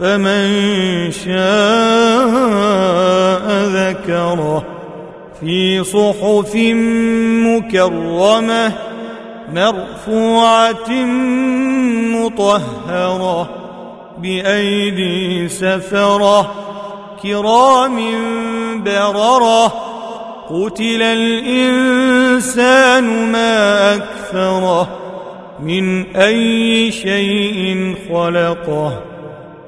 فمن شاء ذكره في صحف مكرمة مرفوعة مطهرة بأيدي سفرة كرام بررة قتل الإنسان ما أكفره من أي شيء خلقه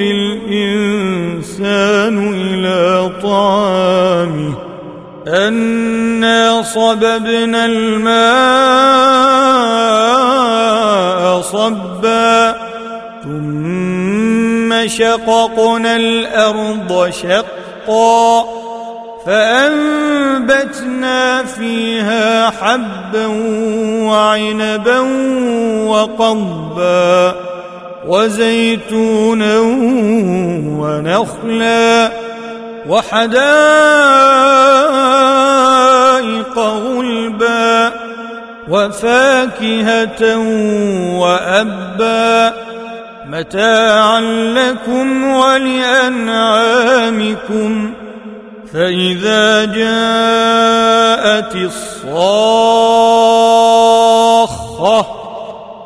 الإنسان إلى طعامه. انا صببنا الماء صبا ثم شققنا الأرض شقا فانبتنا فيها حبا وعنبا وقضبا وزيتونا ونخلا وحدائق غلبا وفاكهة وأبا متاعا لكم ولأنعامكم فإذا جاءت الصاخه